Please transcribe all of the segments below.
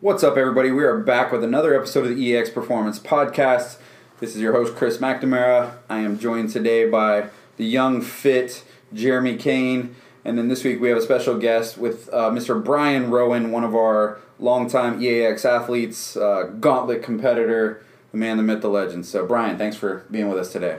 What's up, everybody? We are back with another episode of the EX Performance Podcast. This is your host, Chris McNamara. I am joined today by the young, fit Jeremy Kane. And then this week we have a special guest with uh, Mr. Brian Rowan, one of our longtime EAX athletes, uh, gauntlet competitor, the man, the myth, the legend. So, Brian, thanks for being with us today.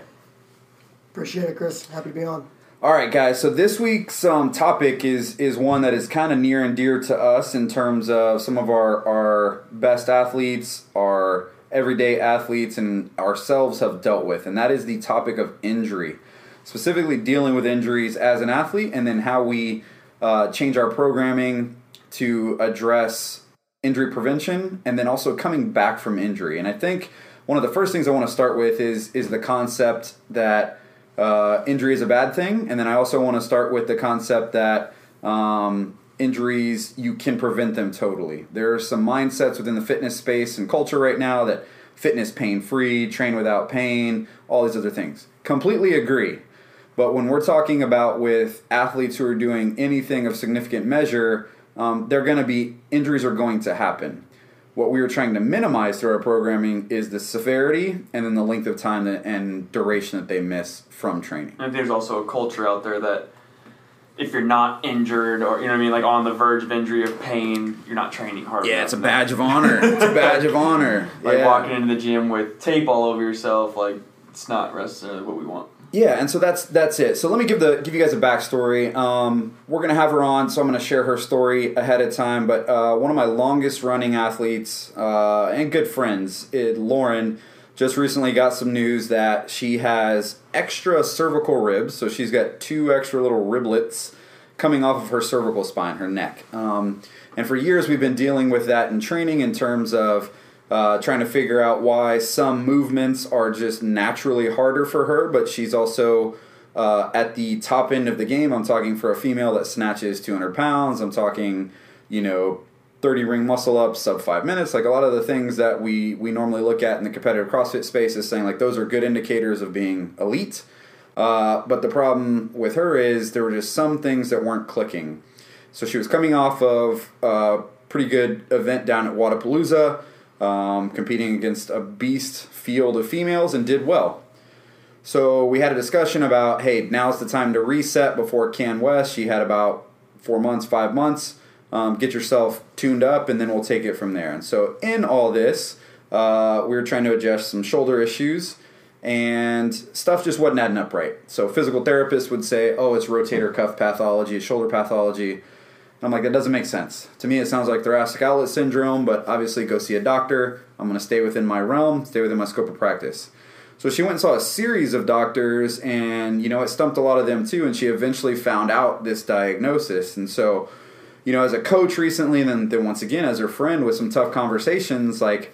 Appreciate it, Chris. Happy to be on. All right, guys. So this week's um, topic is is one that is kind of near and dear to us in terms of some of our our best athletes, our everyday athletes, and ourselves have dealt with, and that is the topic of injury, specifically dealing with injuries as an athlete, and then how we uh, change our programming to address injury prevention, and then also coming back from injury. And I think one of the first things I want to start with is is the concept that uh, injury is a bad thing, and then I also want to start with the concept that um, injuries you can prevent them totally. There are some mindsets within the fitness space and culture right now that fitness pain free, train without pain, all these other things. Completely agree. But when we're talking about with athletes who are doing anything of significant measure, um, they're going to be injuries are going to happen what we were trying to minimize through our programming is the severity and then the length of time that, and duration that they miss from training. And there's also a culture out there that if you're not injured or you know what I mean, like on the verge of injury or pain, you're not training hard. Yeah, it's a badge of honor. it's a badge of honor. like yeah. walking into the gym with tape all over yourself, like it's not necessarily what we want. Yeah, and so that's that's it. So let me give the give you guys a backstory. Um, we're gonna have her on, so I'm gonna share her story ahead of time. But uh, one of my longest running athletes uh, and good friends, it, Lauren, just recently got some news that she has extra cervical ribs. So she's got two extra little riblets coming off of her cervical spine, her neck. Um, and for years we've been dealing with that in training in terms of uh, trying to figure out why some movements are just naturally harder for her, but she's also uh, at the top end of the game. I'm talking for a female that snatches 200 pounds. I'm talking, you know, 30 ring muscle ups sub five minutes. Like a lot of the things that we we normally look at in the competitive CrossFit space is saying like those are good indicators of being elite. Uh, but the problem with her is there were just some things that weren't clicking. So she was coming off of a pretty good event down at Wodapalooza um, competing against a beast field of females and did well. So we had a discussion about, hey, now's the time to reset before Can West. She had about four months, five months. Um, get yourself tuned up, and then we'll take it from there. And so in all this, uh, we were trying to adjust some shoulder issues, and stuff just wasn't adding up right. So physical therapists would say, oh, it's rotator cuff pathology, shoulder pathology. I'm like, that doesn't make sense. To me, it sounds like thoracic outlet syndrome, but obviously go see a doctor. I'm going to stay within my realm, stay within my scope of practice. So she went and saw a series of doctors, and, you know, it stumped a lot of them too, and she eventually found out this diagnosis. And so, you know, as a coach recently, and then, then once again as her friend with some tough conversations, like,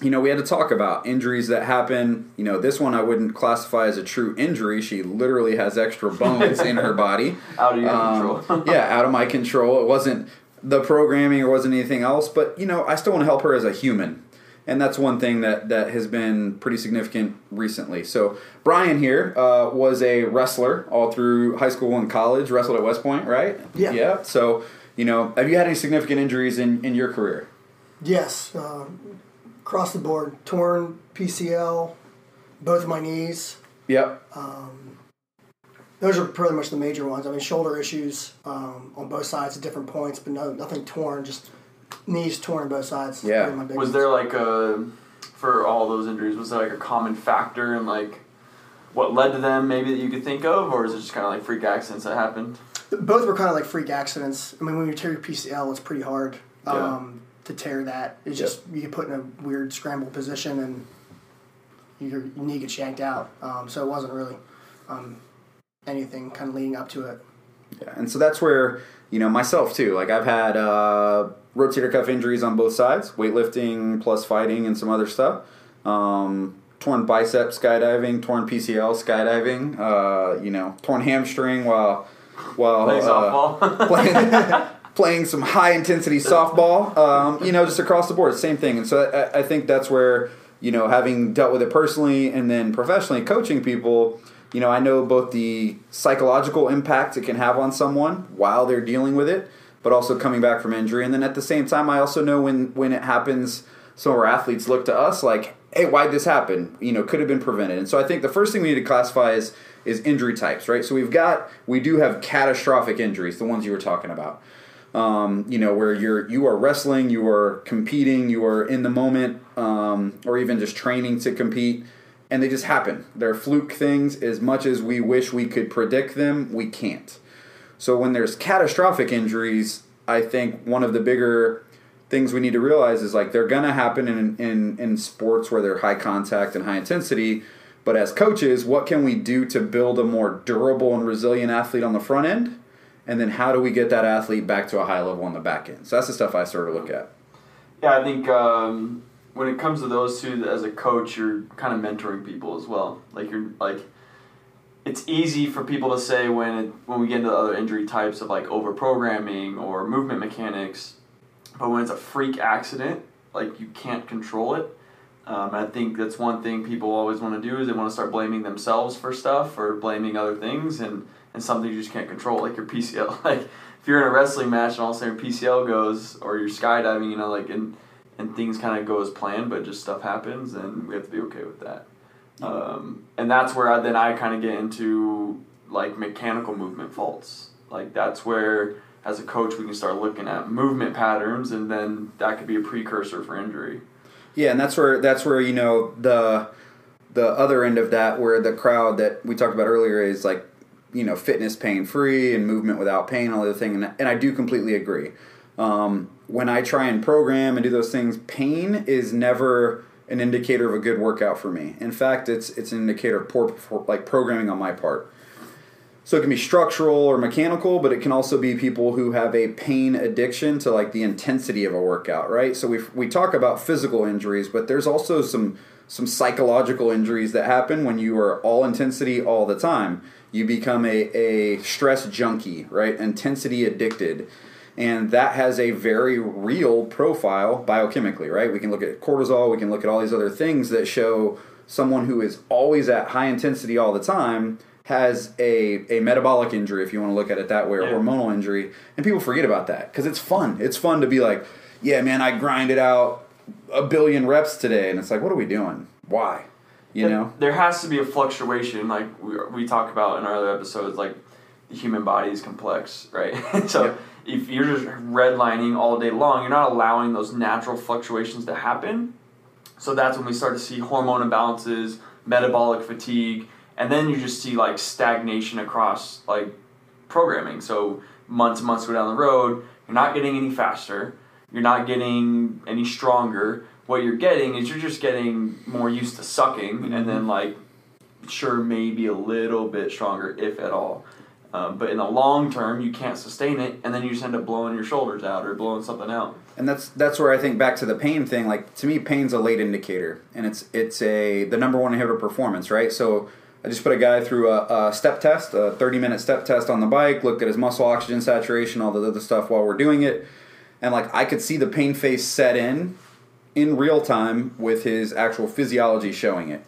you know, we had to talk about injuries that happen. You know, this one I wouldn't classify as a true injury. She literally has extra bones in her body. Out of your Um, control. yeah, out of my control. It wasn't the programming or wasn't anything else, but you know, I still want to help her as a human. And that's one thing that, that has been pretty significant recently. So Brian here uh, was a wrestler all through high school and college. Wrestled at West Point, right? Yeah. Yeah. So you know, have you had any significant injuries in, in your career? Yes, uh, across the board. Torn PCL, both of my knees. Yep. Those are pretty much the major ones. I mean, shoulder issues um, on both sides at different points, but no, nothing torn. Just knees torn on both sides. Yeah. My big Was ones. there like a for all those injuries? Was there like a common factor and like what led to them? Maybe that you could think of, or is it just kind of like freak accidents that happened? Both were kind of like freak accidents. I mean, when you tear your PCL, it's pretty hard um, to tear that. It's just you get put in a weird scramble position and your knee gets yanked out. Um, so it wasn't really um, anything kind of leading up to it. Yeah, and so that's where you know myself too. Like I've had uh, rotator cuff injuries on both sides, weightlifting plus fighting and some other stuff. Um, torn bicep skydiving, torn PCL skydiving. Uh, you know, torn hamstring while while Playing uh, softball. playing, playing some high intensity softball. Um, you know, just across the board, same thing. And so I, I think that's where you know, having dealt with it personally and then professionally coaching people, you know, I know both the psychological impact it can have on someone while they're dealing with it, but also coming back from injury. And then at the same time, I also know when when it happens, some of our athletes look to us like, "Hey, why'd this happen? You know, could have been prevented." And so I think the first thing we need to classify is is injury types, right? So we've got we do have catastrophic injuries, the ones you were talking about. Um, you know, where you're you are wrestling, you are competing, you are in the moment, um, or even just training to compete and they just happen. They're fluke things. As much as we wish we could predict them, we can't. So when there's catastrophic injuries, I think one of the bigger things we need to realize is like they're gonna happen in in in sports where they're high contact and high intensity. But as coaches, what can we do to build a more durable and resilient athlete on the front end? And then how do we get that athlete back to a high level on the back end? So that's the stuff I sort of look at. Yeah, I think um, when it comes to those two, as a coach, you're kind of mentoring people as well. Like you're like, it's easy for people to say when it, when we get into other injury types of like over programming or movement mechanics, but when it's a freak accident, like you can't control it. Um, I think that's one thing people always want to do is they want to start blaming themselves for stuff or blaming other things and, and something you just can't control, like your PCL. Like if you're in a wrestling match and all of a sudden your PCL goes or you're skydiving, you know, like and and things kind of go as planned, but just stuff happens, and we have to be okay with that. Um, and that's where I, then I kind of get into like mechanical movement faults. Like that's where, as a coach, we can start looking at movement patterns, and then that could be a precursor for injury. Yeah, and that's where that's where you know the the other end of that, where the crowd that we talked about earlier is like you know fitness pain free and movement without pain, all the thing, and, and I do completely agree. Um, when I try and program and do those things, pain is never an indicator of a good workout for me. In fact, it's it's an indicator of poor like programming on my part. So it can be structural or mechanical, but it can also be people who have a pain addiction to like the intensity of a workout, right? So we we talk about physical injuries, but there's also some some psychological injuries that happen when you are all intensity all the time. You become a, a stress junkie, right? Intensity addicted and that has a very real profile biochemically, right? We can look at cortisol, we can look at all these other things that show someone who is always at high intensity all the time has a, a metabolic injury, if you want to look at it that way, or yeah. hormonal injury, and people forget about that because it's fun. It's fun to be like, yeah, man, I grinded out a billion reps today, and it's like, what are we doing? Why? You know, there has to be a fluctuation, like we we talk about in our other episodes, like the human body is complex, right? so. Yeah if you're just redlining all day long, you're not allowing those natural fluctuations to happen. So that's when we start to see hormone imbalances, metabolic fatigue, and then you just see like stagnation across like programming. So months and months go down the road, you're not getting any faster, you're not getting any stronger. What you're getting is you're just getting more used to sucking, mm-hmm. and then like sure maybe a little bit stronger if at all. Um, but in the long term, you can't sustain it, and then you just end up blowing your shoulders out or blowing something out. And that's that's where I think back to the pain thing. Like to me, pain's a late indicator, and it's it's a the number one inhibitor performance, right? So I just put a guy through a, a step test, a thirty minute step test on the bike, looked at his muscle oxygen saturation, all the other stuff while we're doing it, and like I could see the pain face set in in real time with his actual physiology showing it.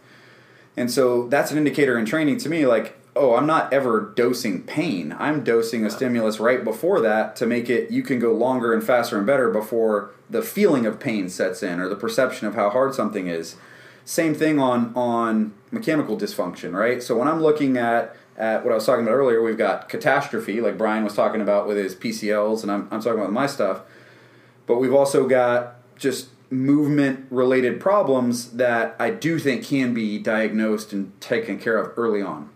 And so that's an indicator in training to me, like oh, I'm not ever dosing pain. I'm dosing a stimulus right before that to make it you can go longer and faster and better before the feeling of pain sets in or the perception of how hard something is. Same thing on on mechanical dysfunction, right? So when I'm looking at at what I was talking about earlier, we've got catastrophe, like Brian was talking about with his PCLs, and I'm, I'm talking about my stuff. But we've also got just movement related problems that I do think can be diagnosed and taken care of early on.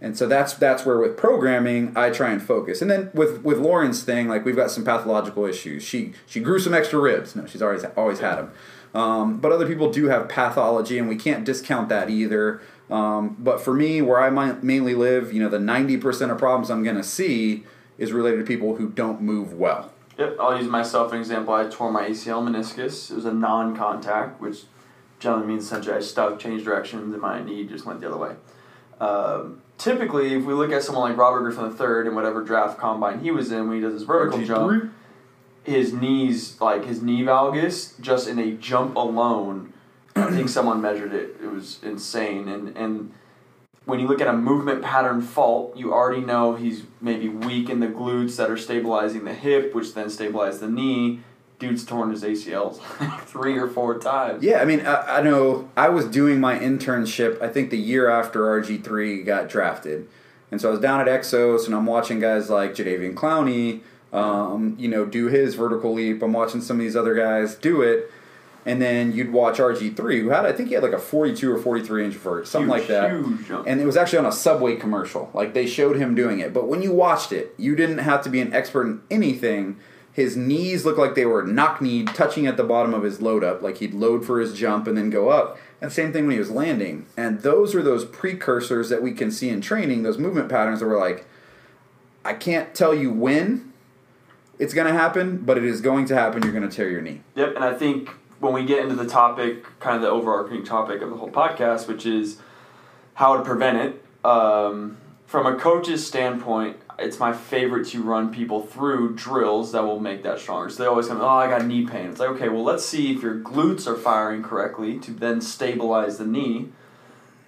And so that's that's where with programming I try and focus. And then with with Lauren's thing, like we've got some pathological issues. She she grew some extra ribs. No, she's always always had them. Um, but other people do have pathology, and we can't discount that either. Um, but for me, where I mainly live, you know, the ninety percent of problems I'm going to see is related to people who don't move well. Yep, I'll use myself as an example. I tore my ACL meniscus. It was a non-contact, which generally means essentially I stuck, changed directions, and my knee just went the other way. Um, typically, if we look at someone like Robert Griffin III and whatever draft combine he was in when he does his vertical RG3. jump, his knees, like his knee valgus, just in a jump alone, I think someone measured it. It was insane, and and when you look at a movement pattern fault, you already know he's maybe weak in the glutes that are stabilizing the hip, which then stabilize the knee. Dude's torn his ACLs like three or four times. Yeah, I mean, I, I know I was doing my internship, I think the year after RG3 got drafted. And so I was down at Exos and I'm watching guys like Jadeveon Clowney, um, you know, do his vertical leap. I'm watching some of these other guys do it. And then you'd watch RG3, who had, I think he had like a 42 or 43 inch vert, something Huge, like that. huge. And it was actually on a Subway commercial. Like they showed him doing it. But when you watched it, you didn't have to be an expert in anything. His knees looked like they were knock kneed, touching at the bottom of his load up. Like he'd load for his jump and then go up. And same thing when he was landing. And those are those precursors that we can see in training, those movement patterns that we're like, I can't tell you when it's going to happen, but it is going to happen. You're going to tear your knee. Yep, and I think when we get into the topic, kind of the overarching topic of the whole podcast, which is how to prevent it, um, from a coach's standpoint, it's my favorite to run people through drills that will make that stronger. So they always come, oh, I got knee pain. It's like, okay, well, let's see if your glutes are firing correctly to then stabilize the knee.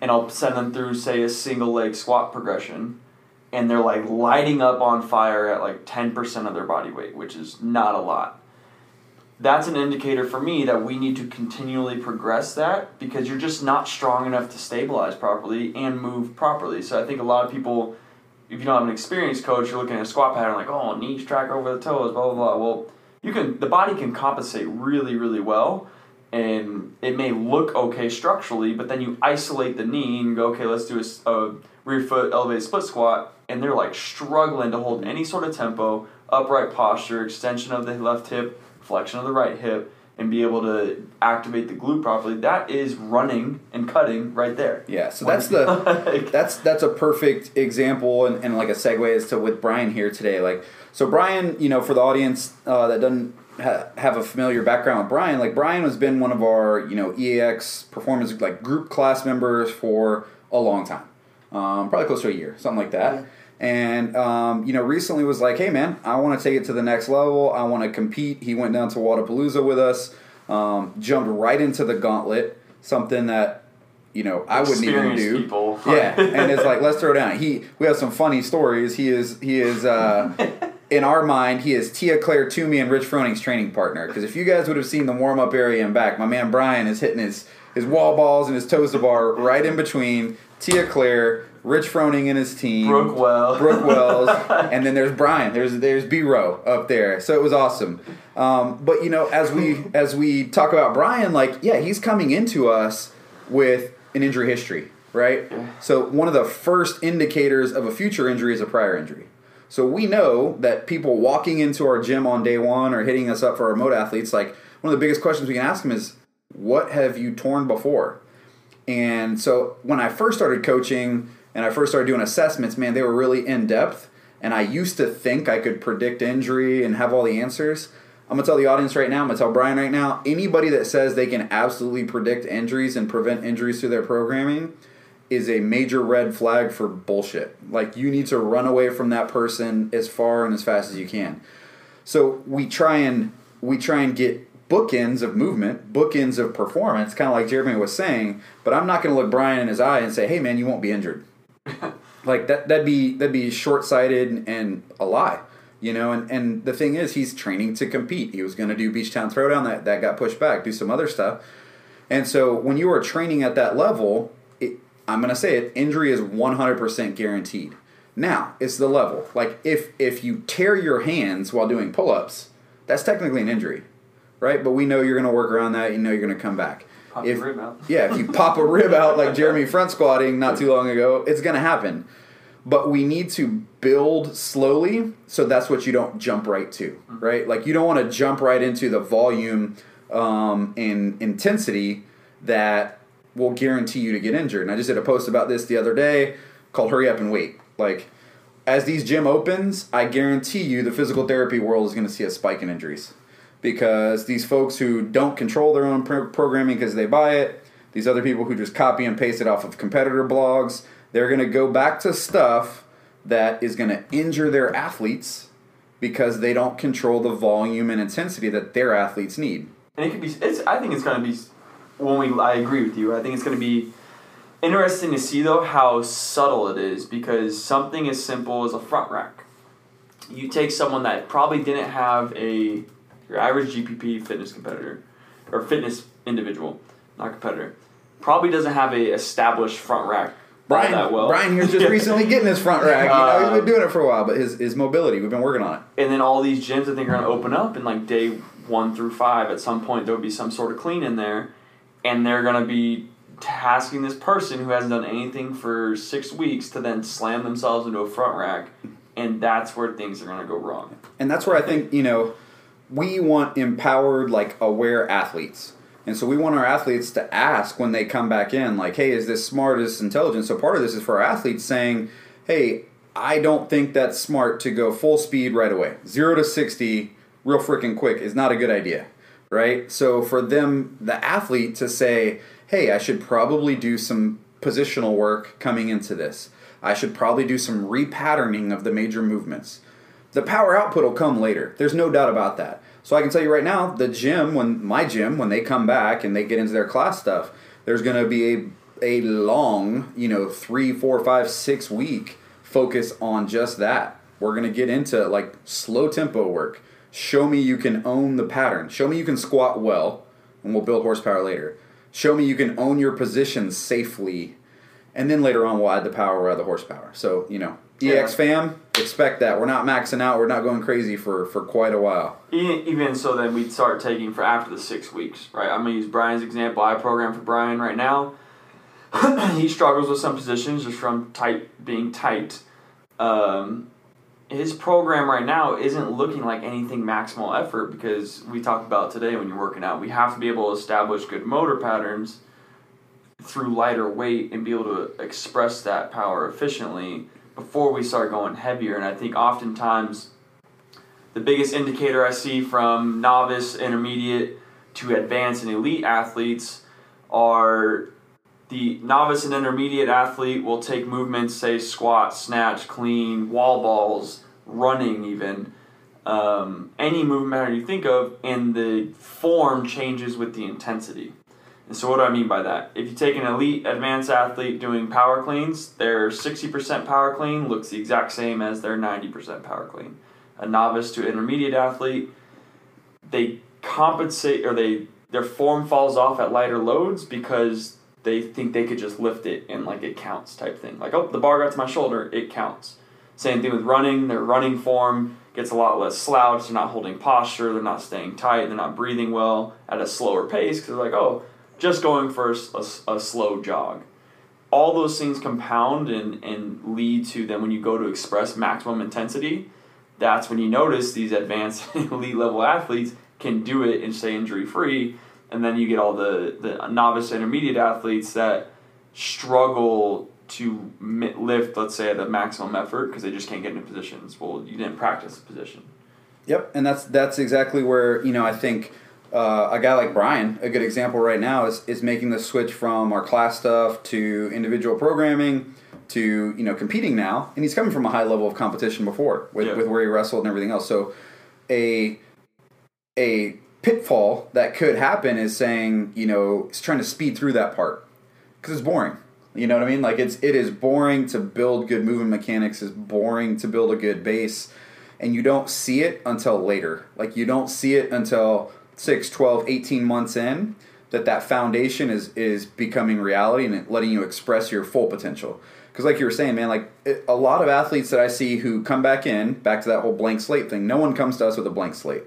And I'll send them through, say, a single leg squat progression. And they're like lighting up on fire at like 10% of their body weight, which is not a lot that's an indicator for me that we need to continually progress that because you're just not strong enough to stabilize properly and move properly. So I think a lot of people, if you don't have an experienced coach, you're looking at a squat pattern like, oh, knees track over the toes, blah blah blah. Well, you can the body can compensate really really well, and it may look okay structurally, but then you isolate the knee and go, okay, let's do a, a rear foot elevated split squat, and they're like struggling to hold any sort of tempo, upright posture, extension of the left hip flexion of the right hip, and be able to activate the glute properly, that is running and cutting right there. Yeah, so that's the that's that's a perfect example and, and like a segue as to with Brian here today. Like, so Brian, you know, for the audience uh, that doesn't ha- have a familiar background with Brian, like Brian has been one of our you know EAX performance like group class members for a long time, um, probably close to a year, something like that. Yeah. And um, you know, recently was like, hey man, I want to take it to the next level. I want to compete. He went down to Wodapalooza with us, um, jumped right into the gauntlet, something that you know I wouldn't even do. people. Yeah, and it's like let's throw down. He we have some funny stories. He is he is uh, in our mind he is Tia Claire Toomey and Rich Froning's training partner. Because if you guys would have seen the warm up area and back, my man Brian is hitting his his wall balls and his toes to bar right in between Tia Claire, Rich Froning and his team, Brooke Wells, Brooke Wells, and then there's Brian. There's there's B row up there. So it was awesome. Um, but you know, as we as we talk about Brian, like yeah, he's coming into us with an injury history, right? So one of the first indicators of a future injury is a prior injury. So we know that people walking into our gym on day one or hitting us up for our remote athletes, like one of the biggest questions we can ask them is, "What have you torn before?" And so when I first started coaching and I first started doing assessments, man, they were really in depth. And I used to think I could predict injury and have all the answers. I'm gonna tell the audience right now, I'm gonna tell Brian right now, anybody that says they can absolutely predict injuries and prevent injuries through their programming is a major red flag for bullshit. Like you need to run away from that person as far and as fast as you can. So we try and we try and get bookends of movement, bookends of performance, kind of like Jeremy was saying. But I'm not going to look Brian in his eye and say, "Hey, man, you won't be injured." like that that'd be that'd be short sighted and a lie, you know. And and the thing is, he's training to compete. He was going to do Beach Town Throwdown that that got pushed back, do some other stuff. And so when you are training at that level, I'm going to say it, injury is 100% guaranteed. Now, it's the level. Like if if you tear your hands while doing pull-ups, that's technically an injury, right? But we know you're going to work around that. You know you're going to come back. Pop if, the rib out. yeah, if you pop a rib out like Jeremy front squatting not too long ago, it's going to happen. But we need to build slowly, so that's what you don't jump right to, right? Like you don't want to jump right into the volume um, and intensity that will guarantee you to get injured. And I just did a post about this the other day called "Hurry Up and Wait." Like as these gym opens, I guarantee you the physical therapy world is going to see a spike in injuries because these folks who don't control their own pro- programming because they buy it, these other people who just copy and paste it off of competitor blogs, they're going to go back to stuff that is going to injure their athletes because they don't control the volume and intensity that their athletes need. And it could be. It's. I think it's going to be. When we, I agree with you. I think it's going to be interesting to see though how subtle it is because something as simple as a front rack. You take someone that probably didn't have a your average GPP fitness competitor or fitness individual, not competitor, probably doesn't have a established front rack Brian, that well. Brian here's just recently getting his front rack. You know, he's uh, been doing it for a while, but his, his mobility, we've been working on it. and then all these gyms I think are going to open up in like day one through five. At some point, there'll be some sort of clean in there, and they're going to be tasking this person who hasn't done anything for six weeks to then slam themselves into a front rack, and that's where things are going to go wrong. And that's where I think, you know, we want empowered, like aware athletes. And so we want our athletes to ask when they come back in, like, hey, is this smart, is this intelligent? So part of this is for our athletes saying, hey, I don't think that's smart to go full speed right away. Zero to 60 real freaking quick is not a good idea, right? So for them, the athlete to say, hey, I should probably do some positional work coming into this. I should probably do some repatterning of the major movements. The power output will come later. There's no doubt about that. So I can tell you right now, the gym, when my gym, when they come back and they get into their class stuff, there's going to be a a long, you know, three, four, five, six week focus on just that. We're going to get into like slow tempo work. Show me you can own the pattern. Show me you can squat well, and we'll build horsepower later. Show me you can own your position safely, and then later on we'll add the power, we'll add the horsepower. So you know, EX fam, expect that. We're not maxing out. We're not going crazy for for quite a while. Even so, then we'd start taking for after the six weeks, right? I'm gonna use Brian's example. I program for Brian right now. he struggles with some positions just from tight being tight. Um, his program right now isn't looking like anything maximal effort because we talked about today when you're working out. We have to be able to establish good motor patterns through lighter weight and be able to express that power efficiently before we start going heavier. And I think oftentimes the biggest indicator I see from novice, intermediate to advanced and elite athletes are the novice and intermediate athlete will take movements, say squat, snatch, clean, wall balls, running, even um, any movement you think of, and the form changes with the intensity. And so, what do I mean by that? If you take an elite advanced athlete doing power cleans, their 60% power clean looks the exact same as their 90% power clean. A novice to intermediate athlete, they compensate or they their form falls off at lighter loads because they think they could just lift it and like it counts type thing. Like, oh, the bar got to my shoulder, it counts. Same thing with running. Their running form gets a lot less slouched. They're not holding posture. They're not staying tight. They're not breathing well at a slower pace because they're like, oh, just going for a, a, slow jog. All those things compound and, and lead to then when you go to express maximum intensity, that's when you notice these advanced elite level athletes can do it and stay injury free. And then you get all the, the novice intermediate athletes that struggle to lift, let's say, at the maximum effort because they just can't get into positions. Well, you didn't practice the position. Yep, and that's that's exactly where you know I think uh, a guy like Brian, a good example right now, is is making the switch from our class stuff to individual programming to you know competing now, and he's coming from a high level of competition before with, Yeah. with where he wrestled and everything else. So a a pitfall that could happen is saying you know it's trying to speed through that part because it's boring. You know what I mean? Like it's it is boring to build good movement mechanics. It's boring to build a good base, and you don't see it until later. Like you don't see it until 6, 12, 18 months in that that foundation is is becoming reality and letting you express your full potential. Because like you were saying, man, like it, a lot of athletes that I see who come back in, back to that whole blank slate thing. No one comes to us with a blank slate,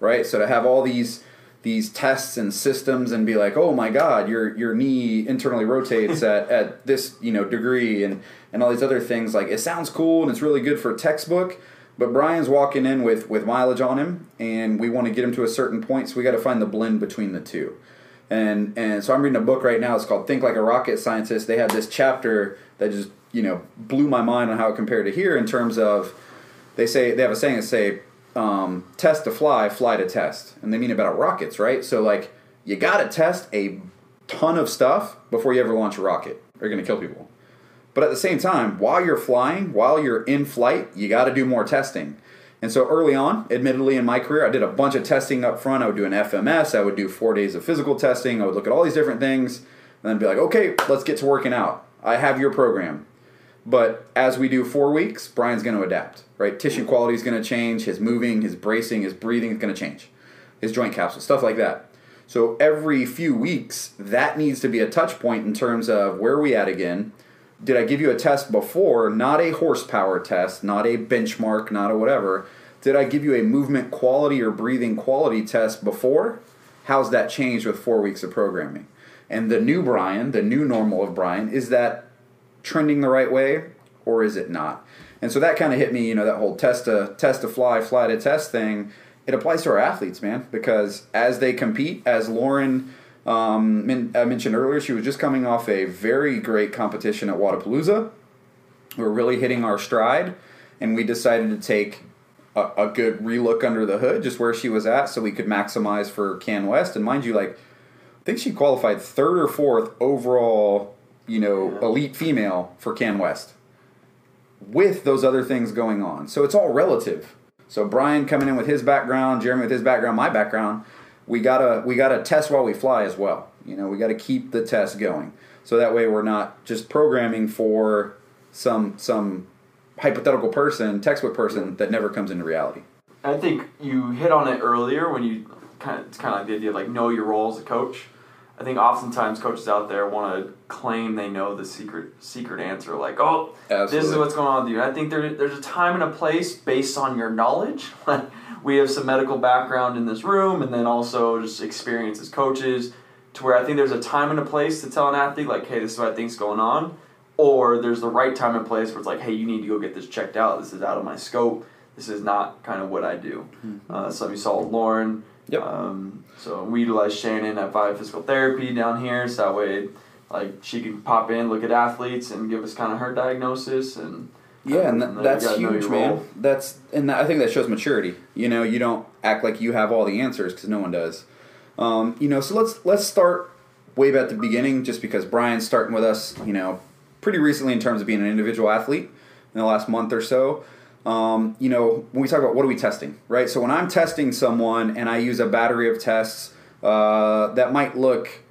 right? So to have all these these tests and systems and be like, oh my God, your your knee internally rotates at, at this you know degree and and all these other things. Like it sounds cool and it's really good for a textbook, but Brian's walking in with with mileage on him, and we want to get him to a certain point, so we got to find the blend between the two. And and so I'm reading a book right now. It's called Think Like a Rocket Scientist. They have this chapter that just you know blew my mind on how it compared to here in terms of they say they have a saying that say um, test to fly, fly to test, and they mean about rockets, right? So like you got to test a ton of stuff before you ever launch a rocket. Or you're going to kill people. But at the same time, while you're flying, while you're in flight, you got to do more testing. And so early on, admittedly in my career, I did a bunch of testing up front. I would do an FMS, I would do four days of physical testing, I would look at all these different things. and then be like, okay, let's get to working out. I have your program. But as we do four weeks, Brian's going to adapt, right? Tissue quality is going to change, his moving, his bracing, his breathing is going to change, his joint capsule, stuff like that. So every few weeks, that needs to be a touch point in terms of where are we at again? Did I give you a test before, not a horsepower test, not a benchmark, not a whatever? Did I give you a movement quality or breathing quality test before? How's that changed with four weeks of programming? And the new Brian, the new normal of Brian, is that trending the right way or is it not? And so that kind of hit me, you know, that whole test to test to fly, fly to test thing. It applies to our athletes, man, because as they compete, as Lauren um, I mentioned earlier, she was just coming off a very great competition at Wodapalooza. We are really hitting our stride, and we decided to take a, a good relook under the hood, just where she was at, so we could maximize for Can West. And mind you, like, I think she qualified third or fourth overall you know, yeah. elite female for Can West with those other things going on. So it's all relative. So Brian coming in with his background, Jeremy with his background, my background, we gotta we gotta test while we fly as well. You know, we gotta keep the test going. So that way we're not just programming for some some hypothetical person, textbook person that never comes into reality. I think you hit on it earlier when you kind of it's kind of like the idea of like know your role as a coach. I think oftentimes coaches out there want to claim they know the secret secret answer, like, oh, Absolutely. this is what's going on with you. I think there, there's a time and a place based on your knowledge. we have some medical background in this room, and then also just experience as coaches, to where I think there's a time and a place to tell an athlete, like, hey, this is what I think's going on, or there's the right time and place where it's like, hey, you need to go get this checked out. This is out of my scope. This is not kind of what I do. Mm-hmm. Uh, so you saw Lauren Yep. Um, so we utilize Shannon at Five Physical Therapy down here, so that way, like she can pop in, look at athletes, and give us kind of her diagnosis and. Yeah, and, and that's huge, man. That's and that, I think that shows maturity. You know, you don't act like you have all the answers because no one does. Um, you know, so let's let's start way back at the beginning, just because Brian's starting with us. You know, pretty recently in terms of being an individual athlete in the last month or so. Um, you know, when we talk about what are we testing, right? So when I'm testing someone and I use a battery of tests uh, that might look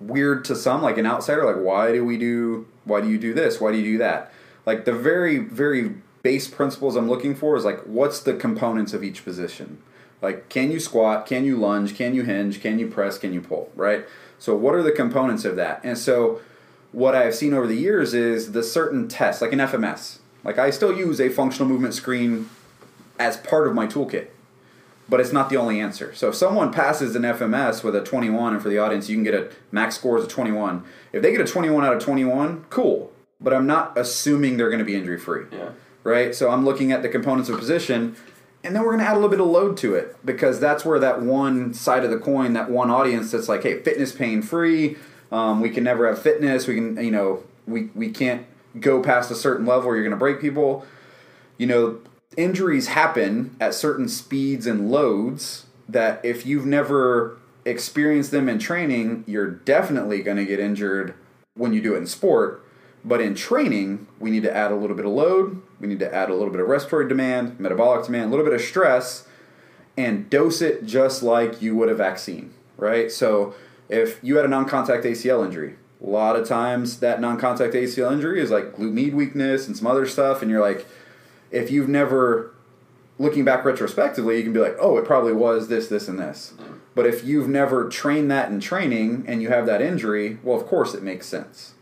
weird to some, like an outsider, like why do we do, why do you do this, why do you do that? Like the very, very base principles I'm looking for is like what's the components of each position. Like can you squat, can you lunge, can you hinge, can you press, can you pull, right? So what are the components of that? And so what I've seen over the years is the certain tests, like an FMS, like I still use a functional movement screen as part of my toolkit, but it's not the only answer. So if someone passes an FMS with a 21, and for the audience, you can get a max scores of 21. If they get a 21 out of 21, cool. But I'm not assuming they're going to be injury free. Yeah. Right. So I'm looking at the components of position, and then we're going to add a little bit of load to it because that's where that one side of the coin, that one audience that's like, hey, fitness pain free. Um, we can never have fitness. We can, you know, we we can't go past a certain level you're going to break people. You know, injuries happen at certain speeds and loads that if you've never experienced them in training, you're definitely going to get injured when you do it in sport. But in training, we need to add a little bit of load, we need to add a little bit of respiratory demand, metabolic demand, a little bit of stress, and dose it just like you would a vaccine, right? So if you had a non contact ACL injury, a lot of times that non-contact ACL injury is like glute med weakness and some other stuff, and you're like, if you've never looking back retrospectively, you can be like, oh, it probably was this, this, and this. Mm-hmm. But if you've never trained that in training and you have that injury, well, of course it makes sense.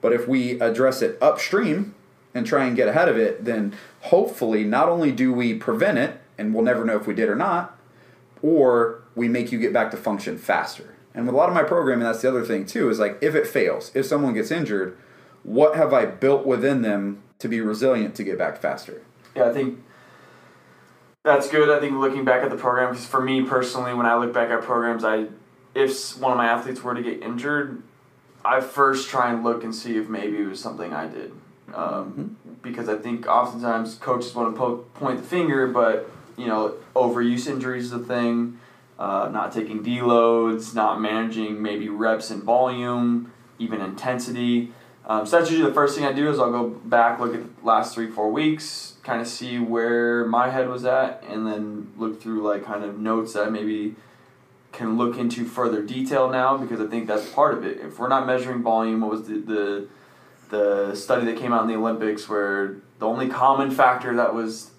But if we address it upstream and try and get ahead of it, then hopefully not only do we prevent it, and we'll never know if we did or not, or we make you get back to function faster. And with a lot of my programming, that's the other thing too, is like if it fails, if someone gets injured, what have I built within them to be resilient to get back faster? Yeah, I think that's good. I think looking back at the program, because for me personally, when I look back at programs, I if one of my athletes were to get injured, I first try and look and see if maybe it was something I did. Um, mm-hmm. Because I think oftentimes coaches want to po- point the finger, but you know, overuse injuries is a thing uh, not taking deloads, not managing maybe reps and volume, even intensity. Um, so that's usually the first thing I do is I'll go back, look at the last three, four weeks, kind of see where my head was at, and then look through like kind of notes that I maybe can look into further detail now because I think that's part of it. If we're not measuring volume, what was the the, the study that came out in the Olympics where the only common factor that was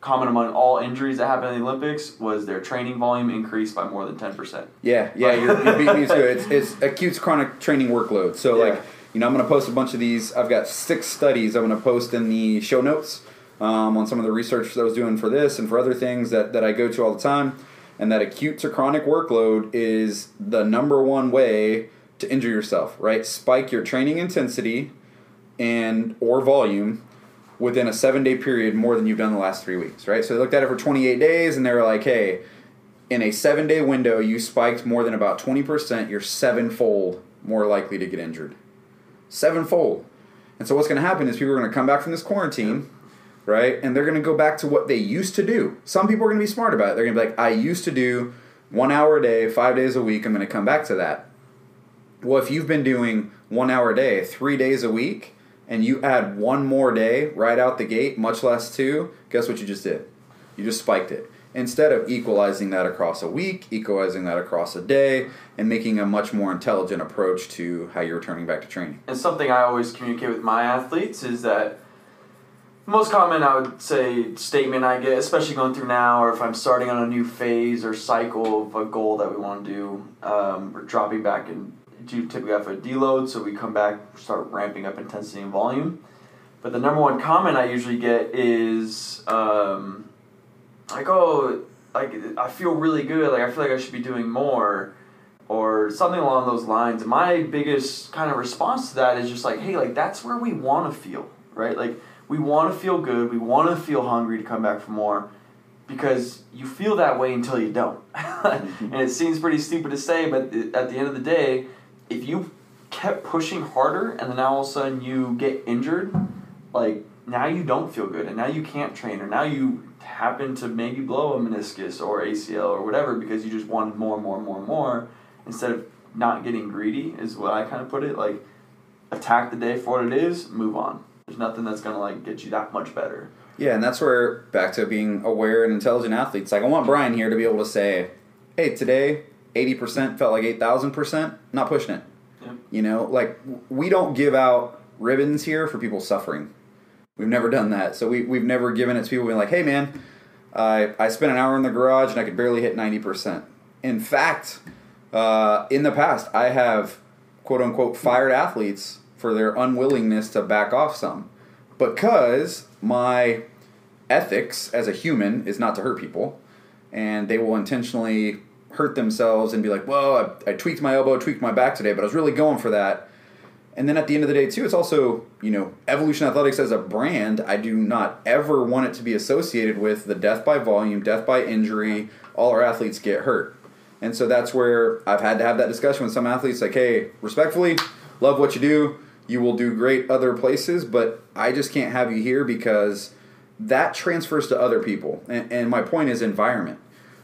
common among all injuries that happened in the Olympics was their training volume increased by more than ten percent. Yeah, yeah, you're, you're beating me to it. It's, it's acute to chronic training workload. So Yeah. like, you know, I'm going to post a bunch of these. I've got six studies I'm going to post in the show notes um, on some of the research that I was doing for this and for other things that, that I go to all the time. And that acute to chronic workload is the number one way to injure yourself, right? Spike your training intensity and or volume within a seven day period more than you've done the last three weeks, right? So they looked at it for 28 days and they were like, hey, in a seven day window, you spiked more than about 20%, you're sevenfold more likely to get injured. Sevenfold. And so what's going to happen is people are going to come back from this quarantine, right? And they're going to go back to what they used to do. Some people are going to be smart about it. They're going to be like, I used to do one hour a day, five days a week. I'm going to come back to that. Well, if you've been doing one hour a day, three days a week, and you add one more day right out the gate, much less two, guess what you just did? You just spiked it. Instead of equalizing that across a week, equalizing that across a day, and making a much more intelligent approach to how you're returning back to training. And something I always communicate with my athletes is that most common I would say statement I get, especially going through now, or if I'm starting on a new phase or cycle of a goal that we want to do, um, we're dropping back and do typically have a deload, so we come back, start ramping up intensity and volume. But the number one comment I usually get is um, like, oh, like I feel really good, like I feel like I should be doing more or something along those lines. My biggest kind of response to that is just like, hey, like that's where we want to feel, right? Like we want to feel good, we want to feel hungry to come back for more because you feel that way until you don't. and it seems pretty stupid to say, but at the end of the day, if you kept pushing harder and then now all of a sudden you get injured, like now you don't feel good and now you can't train or now you happen to maybe blow a meniscus or ACL or whatever because you just wanted more, and more, and more, and more instead of not getting greedy is what I kind of put it like attack the day for what it is, move on. There's nothing that's gonna like get you that much better. Yeah, and that's where back to being aware and intelligent athletes. Like I want Brian here to be able to say, "Hey, today, eighty percent felt like eight thousand percent. Not pushing it." Yeah. You know, like we don't give out ribbons here for people suffering. We've never done that. So we we've never given it to people being like, "Hey, man, I I spent an hour in the garage and I could barely hit ninety percent." In fact, uh, in the past, I have quote unquote fired athletes for their unwillingness to back off some because my ethics as a human is not to hurt people and they will intentionally hurt themselves and be like well I, I tweaked my elbow tweaked my back today but i was really going for that. And then at the end of the day too it's also you know evolution athletics as a brand i do not ever want it to be associated with the death by volume death by injury all our athletes get hurt. And so that's where i've had to have that discussion with some athletes like hey respectfully love what you do. You will do great other places but i just can't have you here because that transfers to other people. And, and my point is environment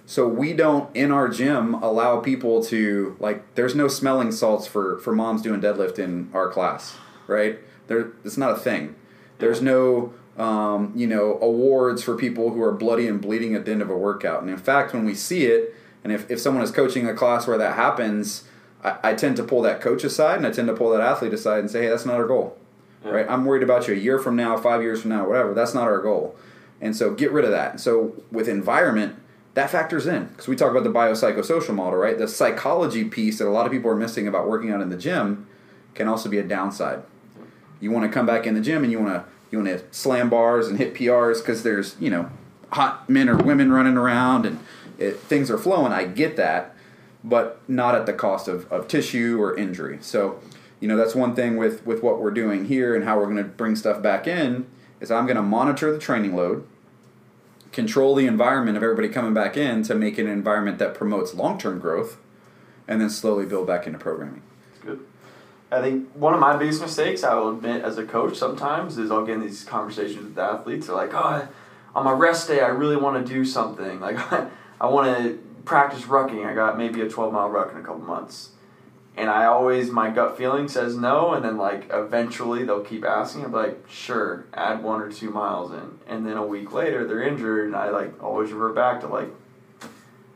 so we don't in our gym allow people to like there's no smelling salts for for moms doing deadlift in our class right? There it's not a thing. There's no um, you know awards for people who are bloody and bleeding at the end of a workout. And in fact when we see it and if, if someone is coaching a class where that happens I, I tend to pull that coach aside and i tend to pull that athlete aside and say hey that's not our goal Yeah. right? I'm worried about you a year from now five years from now whatever. That's not our goal. And so get rid of that. So with environment that factors in because we talk about the biopsychosocial model, right? The psychology piece that a lot of people are missing about working out in the gym can also be a downside. You want to come back in the gym and you want to you want to slam bars and hit PRs because there's you know hot men or women running around and it, things are flowing. I get that, but not at the cost of, of tissue or injury. So you know that's one thing with with what we're doing here and how we're going to bring stuff back in is I'm going to monitor the training load control the environment of everybody coming back in to make it an environment that promotes long-term growth and then slowly build back into programming Good. I think one of my biggest mistakes, I will admit, as a coach, sometimes is I'll get in these conversations with athletes. They're like, "Oh, on my rest day, I really want to do something. Like, I want to practice rucking. I got maybe a twelve mile ruck in a couple months." And I always, my gut feeling says no, and then like eventually they'll keep asking. I'm like, sure, add one or two miles in, and then a week later they're injured, and I like always revert back to like,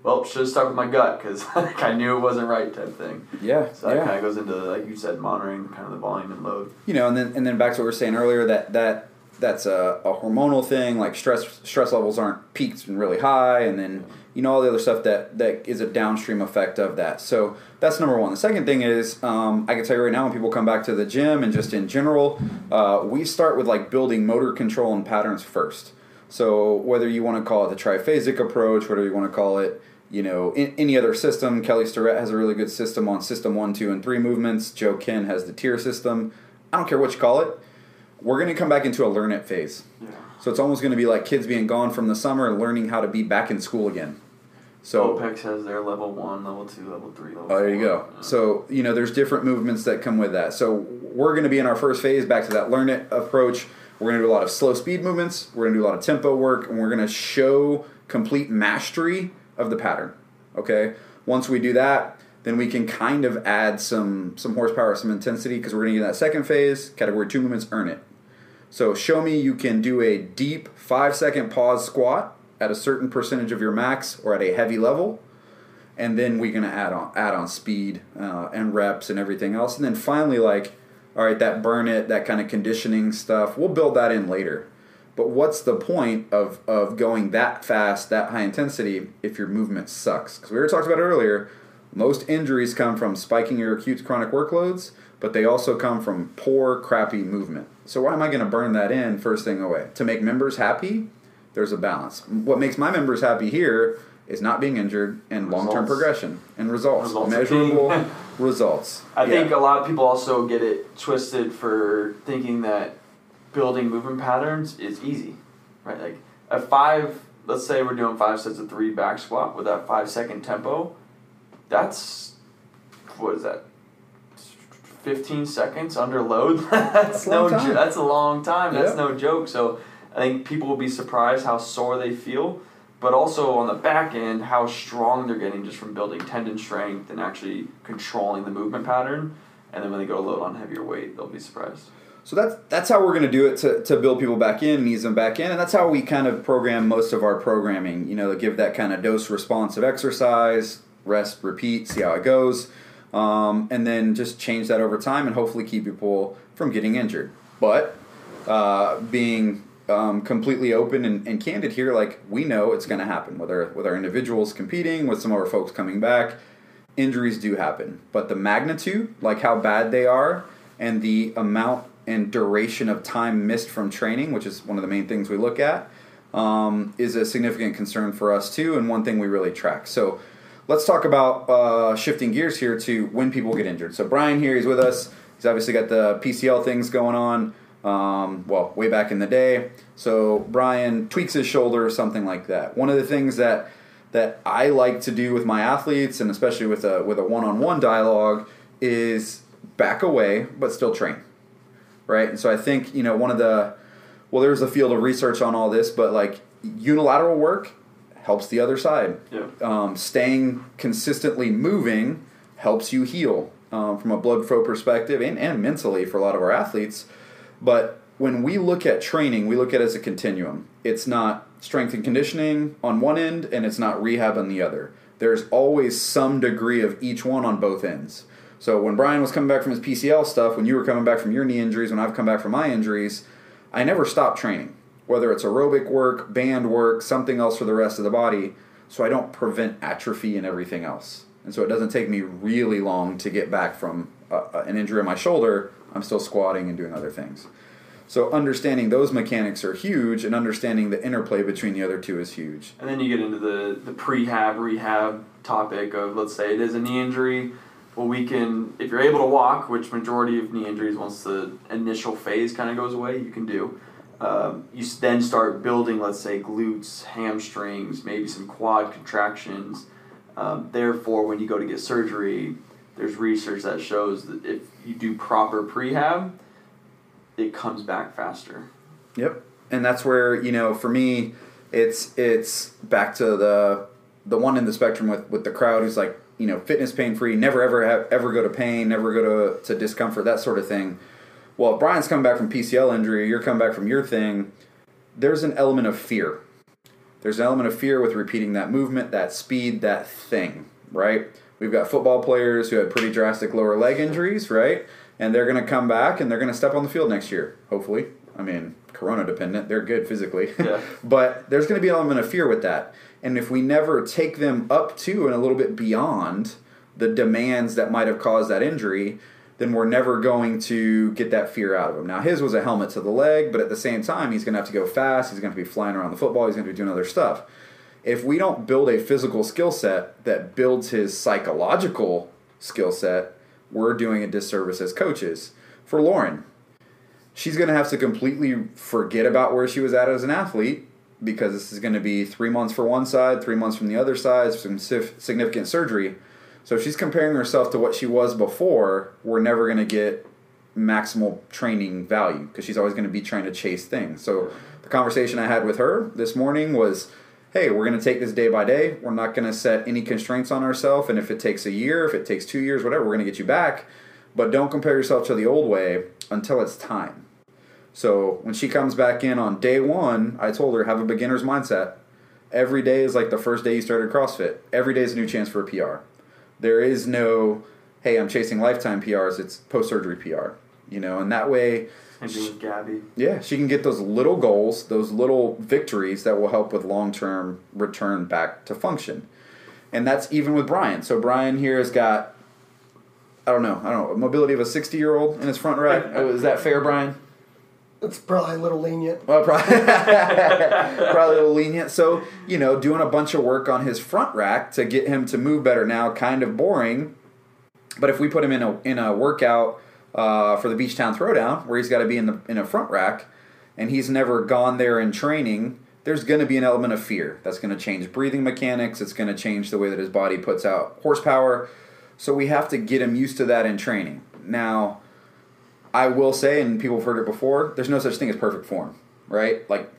well, should have stuck with my gut because like, I knew it wasn't right type thing. Yeah, So that yeah. kind of goes into like you said, monitoring kind of the volume and load. you know, and then and then back to what we were saying earlier that that that's a, a hormonal thing. Like stress stress levels aren't peaked and really high, and then you know all the other stuff that that is a downstream effect of that. So that's number one. The second thing is um, I can tell you right now when people come back to the gym and just in general, uh, we start with like building motor control and patterns first. So whether you want to call it the triphasic approach, whatever you want to call it, you know, in, any other system, Kelly Starrett has a really good system on system one, two, and three movements. Joe Kenn has the tier system. I don't care what you call it. We're going to come back into a learn it phase. Yeah. So it's almost going to be like kids being gone from the summer and learning how to be back in school again. So OPEX has their level one, level two, level three, level. Oh, there you go. Yeah. So, you know, there's different movements that come with that. So, we're going to be in our first phase back to that learn it approach. We're going to do a lot of slow speed movements. We're going to do a lot of tempo work, and we're going to show complete mastery of the pattern. Okay? Once we do that, then we can kind of add some some horsepower, some intensity because we're going to get that second phase, category 2 movements earn it. So, show me you can do a deep 5 second pause squat at a certain percentage of your max or at a heavy level and then we're gonna add on add on speed uh, and reps and everything else, and then finally like, all right, that burn it, that kind of conditioning stuff, we'll build that in later. But what's the point of of going that fast, that high intensity, if your movement sucks? Because we already talked about earlier. Most injuries come from spiking your acute chronic workloads, but they also come from poor, crappy movement. So why am I going to burn that in first thing away? To make members happy, there's a balance. What makes my members happy here is not being injured and long term progression and results, Results measurable results. I Yeah. think a lot of people also get it twisted for thinking that building movement patterns is easy, right? Like a five, let's say we're doing five sets of three back squat with that five second tempo. That's what is that? Fifteen seconds under load. that's That's no. jo- That's a long time. That's Yeah. no joke. So I think people will be surprised how sore they feel, but also on the back end how strong they're getting just from building tendon strength and actually controlling the movement pattern. And then when they go load on heavier weight, they'll be surprised. So that's that's how we're going to do it to, to build people back in ease them back in, and that's how we kind of program most of our programming. You know, give that kind of dose responsive exercise, rest, repeat, see how it goes, um, and then just change that over time and hopefully keep people from getting injured. But uh, being um, completely open and, and candid here, like we know it's going to happen. Whether with our individuals competing, with some of our folks coming back, injuries do happen. But the magnitude, like how bad they are, and the amount and duration of time missed from training, which is one of the main things we look at, um, is a significant concern for us too, and one thing we really track. So let's talk about uh, shifting gears here to when people get injured. So Brian here, he's with us. He's obviously got the PCL things going on. Um, well, way back in the day. So Brian tweaks his shoulder or something like that. One of the things that that I like to do with my athletes, and especially with a with a one on one dialogue, is back away but still train. Right, and so I think you know one of the well, there's a field of research on all this, but like unilateral work helps the other side Yeah. um, staying consistently moving helps you heal um, from a blood flow perspective and, and mentally for a lot of our athletes. But when we look at training, we look at it as a continuum. It's not strength and conditioning on one end, and it's not rehab on the other. There's always some degree of each one on both ends. So when Brian was coming back from his PCL stuff, when you were coming back from your knee injuries, when I've come back from my injuries, I never stopped training, whether it's aerobic work, band work, something else for the rest of the body, so I don't prevent atrophy and everything else. And so it doesn't take me really long to get back from uh, an injury on my shoulder. I'm still squatting and doing other things. So understanding those mechanics are huge, and understanding the interplay between the other two is huge. And then you get into the, the prehab, rehab topic of let's say it is a knee injury. Well, we can, if you're able to walk, which majority of knee injuries, once the initial phase kind of goes away, you can do. Um, you then start building, let's say, glutes, hamstrings, maybe some quad contractions. Um, therefore, when you go to get surgery, there's research that shows that if you do proper prehab, it comes back faster. Yep. And that's where, you know, for me, it's it's back to the the one in the spectrum with, with the crowd who's like, you know, fitness pain free, never ever have ever go to pain, never go to, to discomfort, that sort of thing. Well, if Brian's coming back from PCL injury, you're coming back from your thing, there's an element of fear. There's an element of fear with repeating that movement, that speed, that thing, right? We've got football players who had pretty drastic lower leg injuries, right? And they're going to come back and they're going to step on the field next year, hopefully. I mean, corona dependent, they're good physically. Yeah. but there's going to be an element of fear with that. And if we never take them up to and a little bit beyond the demands that might have caused that injury, then we're never going to get that fear out of him. Now, his was a helmet to the leg, but at the same time, he's going to have to go fast. He's going to be flying around the football. He's going to be doing other stuff. If we don't build a physical skill set that builds his psychological skill set, we're doing a disservice as coaches. For Lauren, she's going to have to completely forget about where she was at as an athlete because this is going to be three months for one side, three months from the other side, some significant surgery so if she's comparing herself to what she was before, we're never going to get maximal training value because she's always going to be trying to chase things. So the conversation I had with her this morning was, hey, we're going to take this day by day. We're not going to set any constraints on ourselves. And if it takes a year, if it takes two years, whatever, we're going to get you back. But don't compare yourself to the old way until it's time. So when she comes back in on day one, I told her, have a beginner's mindset. Every day is like the first day you started CrossFit. Every day is a new chance for a PR. There is no, hey, I'm chasing lifetime PRs. It's post surgery PR. You know, and that way. And with Gabby. Yeah, she can get those little goals, those little victories that will help with long term return back to function. And that's even with Brian. So Brian here has got, I don't know, I don't know, mobility of a 60 year old in his front rack. Oh, is that fair, Brian? It's probably a little lenient. Well, probably, probably a little lenient. So, you know, doing a bunch of work on his front rack to get him to move better now, kind of boring. But if we put him in a in a workout uh, for the Beach Town Throwdown, where he's got to be in the in a front rack, and he's never gone there in training, there's going to be an element of fear. That's going to change breathing mechanics. It's going to change the way that his body puts out horsepower. So we have to get him used to that in training. Now I will say, and people have heard it before, there's no such thing as perfect form, right? Like,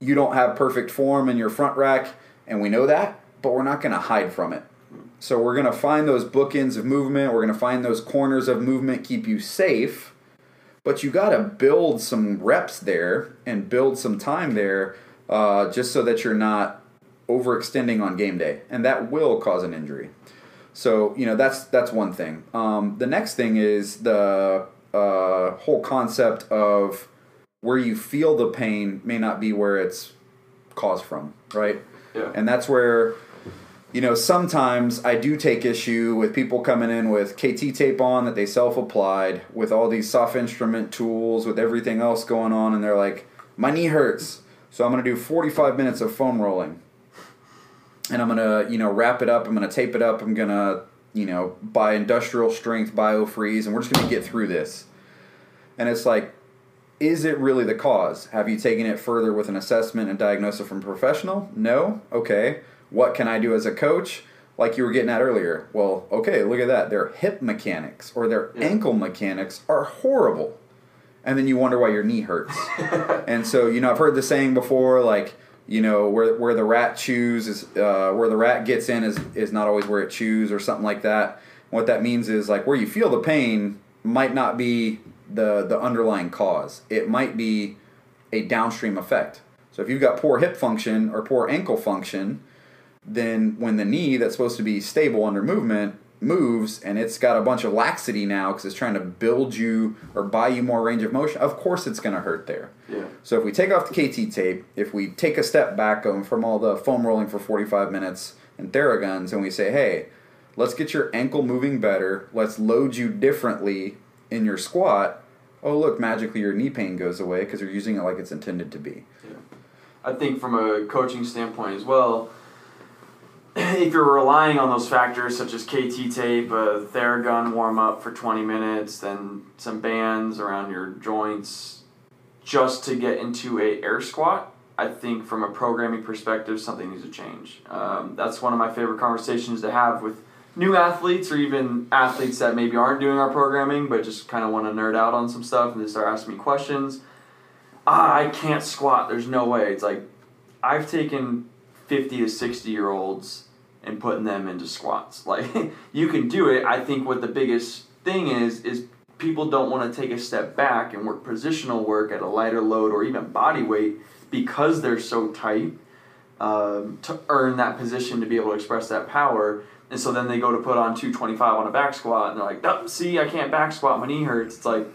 you don't have perfect form in your front rack, and we know that, but we're not going to hide from it. So we're going to find those bookends of movement. We're going to find those corners of movement, keep you safe. But you got to build some reps there and build some time there, uh, just so that you're not overextending on game day, and that will cause an injury. So you know that's that's one thing. Um, the next thing is the uh, whole concept of where you feel the pain may not be where it's caused from, right? Yeah. And that's where, you know, sometimes I do take issue with people coming in with KT tape on that they self applied, with all these soft instrument tools, with everything else going on, and they're like, my knee hurts, so I'm going to do 45 minutes of foam rolling. And I'm going to, you know, wrap it up, I'm going to tape it up, I'm going to you know, buy industrial strength biofreeze, and we're just going to get through this. And it's like, is it really the cause? Have you taken it further with an assessment and diagnosis from a professional? No? Okay. What can I do as a coach? Like you were getting at earlier. Well, okay, look at that. Their hip mechanics or their yeah. ankle mechanics are horrible. And then you wonder why your knee hurts. and so, you know, I've heard the saying before, like, you know where where the rat chews is uh, where the rat gets in is is not always where it chews or something like that. What that means is like where you feel the pain might not be the the underlying cause. It might be a downstream effect. So if you've got poor hip function or poor ankle function, then when the knee that's supposed to be stable under movement moves and it's got a bunch of laxity now because it's trying to build you or buy you more range of motion, of course it's going to hurt there. Yeah. So if we take off the KT tape, if we take a step back from all the foam rolling for 45 minutes and Theraguns and we say, hey, let's get your ankle moving better, let's load you differently in your squat, oh, look, magically your knee pain goes away because you're using it like it's intended to be. Yeah. I think from a coaching standpoint as well, if you're relying on those factors such as KT tape, a Theragun warm up for 20 minutes, then some bands around your joints, just to get into a air squat, I think from a programming perspective, something needs to change. Um, that's one of my favorite conversations to have with new athletes or even athletes that maybe aren't doing our programming but just kind of want to nerd out on some stuff and they start asking me questions. Ah, I can't squat. There's no way. It's like I've taken 50 to 60 year olds and putting them into squats. Like you can do it. I think what the biggest thing is is people don't want to take a step back and work positional work at a lighter load or even body weight because they're so tight um, to earn that position to be able to express that power. And so then they go to put on 225 on a back squat and they're like, oh, see, I can't back squat, my knee hurts. It's like,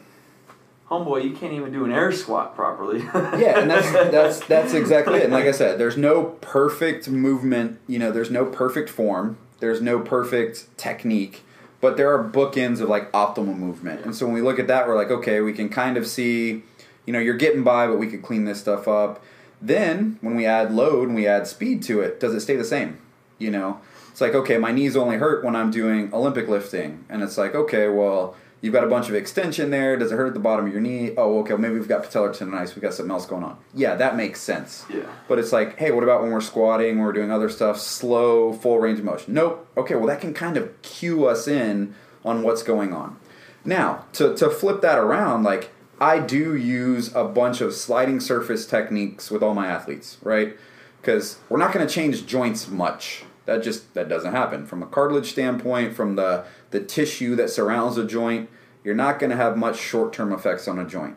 homeboy, you can't even do an air squat properly. yeah, and that's that's that's exactly it. And like I said, there's no perfect movement. You know, there's no perfect form. There's no perfect technique. But there are bookends of like optimal movement. And so when we look at that, we're like, okay, we can kind of see, you know, you're getting by, but we could clean this stuff up. Then when we add load and we add speed to it, does it stay the same? You know, it's like okay, my knees only hurt when I'm doing Olympic lifting, and it's like okay, well You've got a bunch of extension there. Does it hurt at the bottom of your knee? Oh, okay. Well, maybe we've got patellar tendonitis. We've got something else going on. Yeah, that makes sense. Yeah. But it's like, hey, what about when we're squatting? When we're doing other stuff, slow, full range of motion. Nope. Okay. Well, that can kind of cue us in on what's going on. Now, to to flip that around, like I do use a bunch of sliding surface techniques with all my athletes, right? Because we're not going to change joints much. That just that doesn't happen from a cartilage standpoint, from the the tissue that surrounds a joint. You're not going to have much short-term effects on a joint.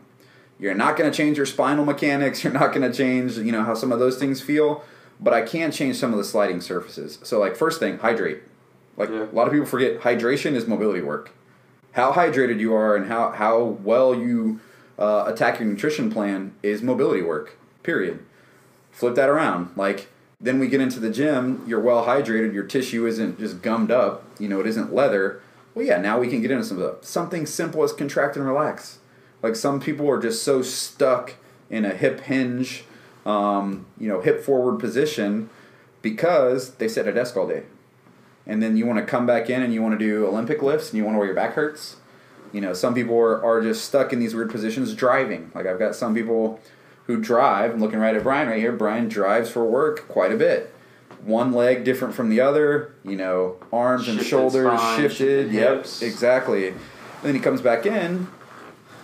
You're not going to change your spinal mechanics. You're not going to change, you know, how some of those things feel. But I can change some of the sliding surfaces. So, like, first thing, hydrate. Like yeah. a lot of people forget, hydration is mobility work. How hydrated you are and how how well you uh, attack your nutrition plan is mobility work. Period. Flip that around. Like then we get into the gym, you're well hydrated, your tissue isn't just gummed up, you know, it isn't leather. Well, yeah, now we can get into some of the, something simple as contract and relax. Like some people are just so stuck in a hip hinge, um, you know, hip forward position because they sit at a desk all day. And then you want to come back in and you want to do Olympic lifts and you want to where your back hurts. You know, some people are, are just stuck in these weird positions driving. Like I've got some people who drive. I'm looking right at Brian right here. Brian drives for work quite a bit. One leg different from the other, you know, arms shifted and shoulders spine, shifted. Yep, exactly. And then he comes back in.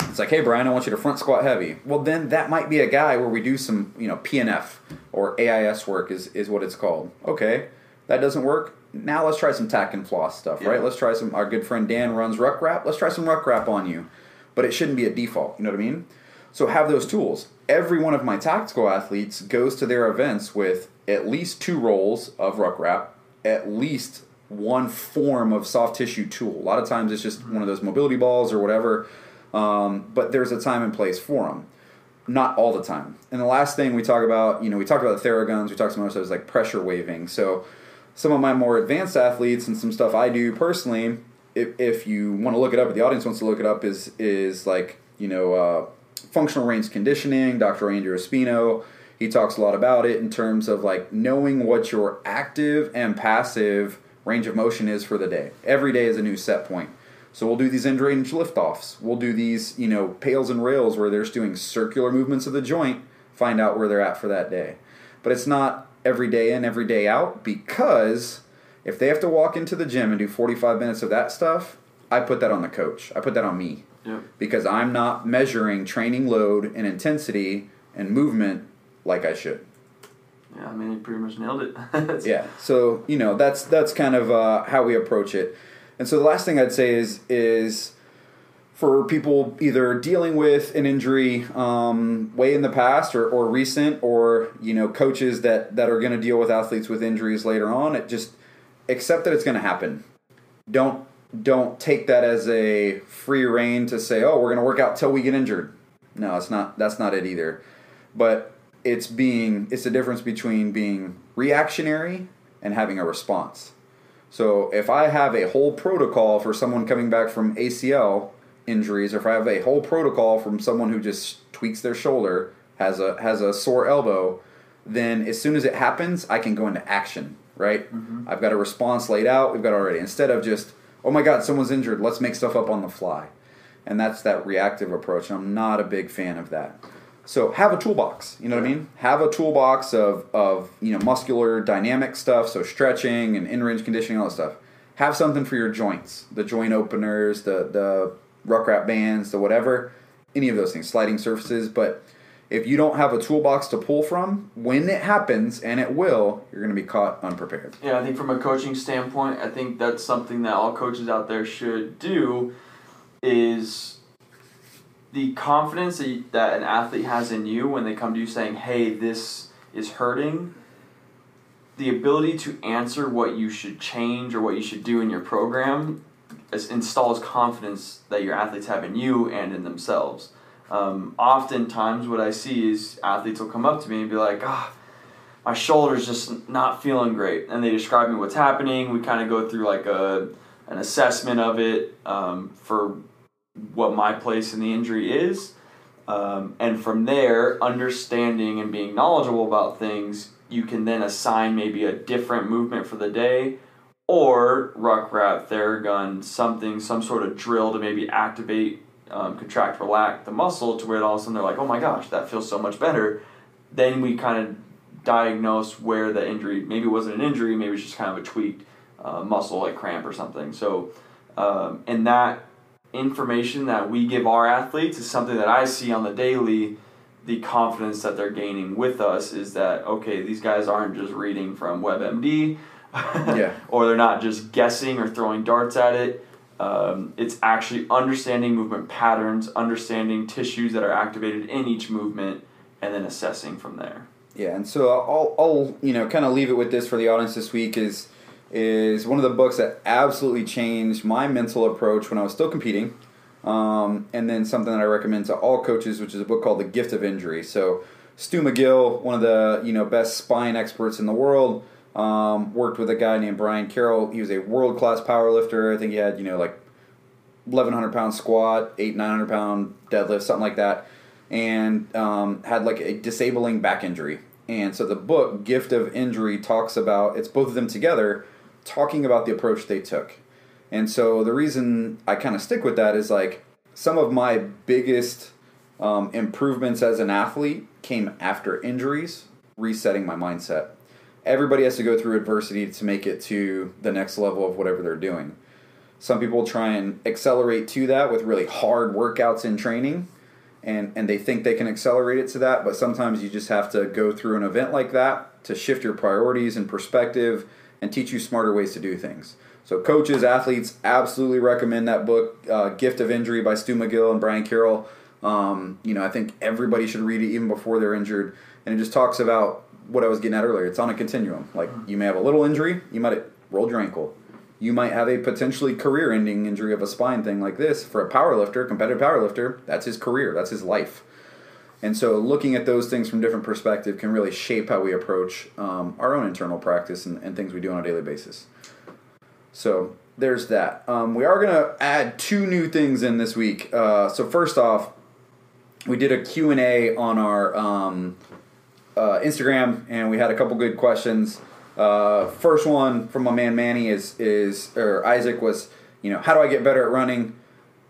It's like, hey, Brian, I want you to front squat heavy. Well, then that might be a guy where we do some, you know, PNF or AIS work is, is what it's called. Okay, that doesn't work. Now let's try some tack and floss stuff, yeah. right? Let's try some. Our good friend Dan runs ruck wrap. Let's try some ruck wrap on you, but it shouldn't be a default. You know what I mean? So have those tools. Every one of my tactical athletes goes to their events with at least two rolls of ruck wrap, at least one form of soft tissue tool. A lot of times it's just one of those mobility balls or whatever, um, but there's a time and place for them. Not all the time. And the last thing we talk about, you know, we talk about the Theraguns, we talk some other stuff, like pressure waving. So some of my more advanced athletes and some stuff I do personally, if, if you want to look it up, if the audience wants to look it up, is is like you know uh, functional range conditioning, Dr. Andreo Spina. He talks a lot about it in terms of like knowing what your active and passive range of motion is for the day. Every day is a new set point. So we'll do these end range liftoffs. We'll do these, you know, pails and rails where they're just doing circular movements of the joint, find out where they're at for that day. But it's not every day in, every day out because if they have to walk into the gym and do 45 minutes of that stuff, I put that on the coach. I put that on me. Because I'm not measuring training load and intensity and movement like I should. Yeah, I mean, you pretty much nailed it. yeah, so you know that's that's kind of uh, how we approach it. And so the last thing I'd say is is for people either dealing with an injury um, way in the past or, or recent, or you know coaches that that are going to deal with athletes with injuries later on. It just accept that it's going to happen. Don't don't take that as a free reign to say, "Oh, we're going to work out till we get injured." No, it's not. That's not it either. But it's being it's the difference between being reactionary and having a response. So if I have a whole protocol for someone coming back from ACL injuries, or if I have a whole protocol from someone who just tweaks their shoulder, has a has a sore elbow, then as soon as it happens, I can go into action. Right? Mm-hmm. I've got a response laid out. We've got already instead of just oh my god, someone's injured. Let's make stuff up on the fly. And that's that reactive approach. I'm not a big fan of that. So have a toolbox. You know what I mean? Have a toolbox of, of you know muscular dynamic stuff, so stretching and in range conditioning, all that stuff. Have something for your joints, the joint openers, the the ruck wrap bands, the whatever, any of those things, sliding surfaces. But if you don't have a toolbox to pull from, when it happens, and it will, you're going to be caught unprepared. Yeah, I think from a coaching standpoint, I think that's something that all coaches out there should do is the confidence that, an athlete has in you when they come to you saying, hey, this is hurting, the ability to answer what you should change or what you should do in your program installs confidence that your athletes have in you and in themselves. Um, oftentimes, what I see is athletes will come up to me and be like, ah, my shoulder's just not feeling great. And they describe me what's happening. We kind of go through like a, an assessment of it um, for what my place in the injury is. Um, and from there, understanding and being knowledgeable about things, you can then assign maybe a different movement for the day or ruck wrap, theragun, something, some sort of drill to maybe activate, um, contract, relax the muscle to where all of a sudden they're like, oh my gosh, that feels so much better. Then we kind of diagnose where the injury, maybe it wasn't an injury, maybe it's just kind of a tweaked uh, muscle like cramp or something. So, um, and that information that we give our athletes is something that I see on the daily. The confidence that they're gaining with us is that okay, these guys aren't just reading from WebMD, yeah. or they're not just guessing or throwing darts at it. Um, it's actually understanding movement patterns, understanding tissues that are activated in each movement, and then assessing from there. Yeah, and so I'll, I'll you know kind of leave it with this for the audience this week is is one of the books that absolutely changed my mental approach when I was still competing, um, and then something that I recommend to all coaches, which is a book called The Gift of Injury. So Stu McGill, one of the you know best spine experts in the world, um, worked with a guy named Brian Carroll. He was a world class power lifter. I think he had you know like eleven hundred pound squat, eight nine hundred pound deadlift, something like that, and um, had like a disabling back injury. And so the book Gift of Injury talks about it's both of them together talking about the approach they took. And so the reason I kind of stick with that is like some of my biggest um, improvements as an athlete came after injuries, resetting my mindset. Everybody has to go through adversity to make it to the next level of whatever they're doing. Some people try and accelerate to that with really hard workouts and training, and, and they think they can accelerate it to that, but sometimes you just have to go through an event like that to shift your priorities and perspective and teach you smarter ways to do things. So, coaches, athletes, absolutely recommend that book, uh, Gift of Injury by Stu McGill and Brian Carroll. Um, you know, I think everybody should read it even before they're injured. And it just talks about what I was getting at earlier. It's on a continuum. Like, you may have a little injury, you might have rolled your ankle. You might have a potentially career ending injury of a spine thing like this. For a power lifter, competitive power lifter, that's his career, that's his life. And so, looking at those things from different perspective can really shape how we approach um, our own internal practice and, and, things we do on a daily basis. So there's that. Um, we are going to add two new things in this week. Uh, so first off, we did a Q and A on our um, uh, Instagram, and we had a couple good questions. Uh, first one from my man Manny is is or Isaac was, you know, how do I get better at running?